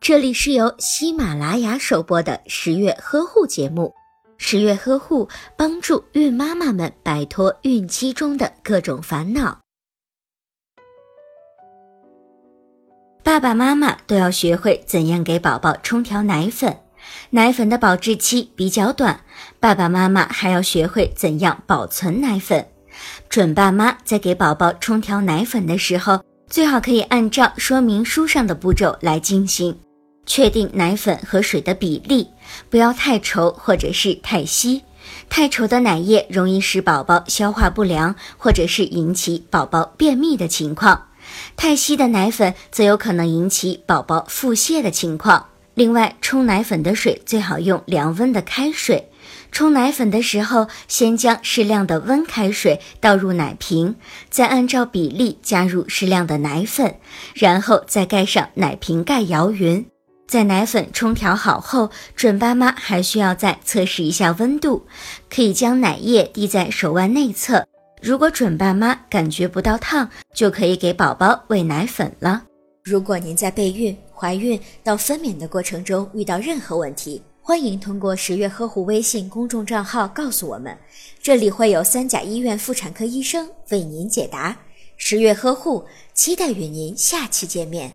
这里是由喜马拉雅首播的十月呵护节目。十月呵护帮助孕妈妈们摆脱孕期中的各种烦恼。爸爸妈妈都要学会怎样给宝宝冲调奶粉，奶粉的保质期比较短，爸爸妈妈还要学会怎样保存奶粉。准爸妈在给宝宝冲调奶粉的时候，最好可以按照说明书上的步骤来进行，确定奶粉和水的比例，不要太稠或者是太稀。太稠的奶液容易使宝宝消化不良，或者是引起宝宝便秘的情况；太稀的奶粉则有可能引起宝宝腹泻的情况。另外，冲奶粉的水最好用凉温的开水。冲奶粉的时候，先将适量的温开水倒入奶瓶，再按照比例加入适量的奶粉，然后再盖上奶瓶盖摇匀。在奶粉冲调好后，准爸妈还需要再测试一下温度，可以将奶液滴在手腕内侧。如果准爸妈感觉不到烫，就可以给宝宝喂奶粉了。如果您在备孕、怀孕到分娩的过程中遇到任何问题，欢迎通过十月呵护微信公众账号告诉我们，这里会有三甲医院妇产科医生为您解答。十月呵护，期待与您下期见面。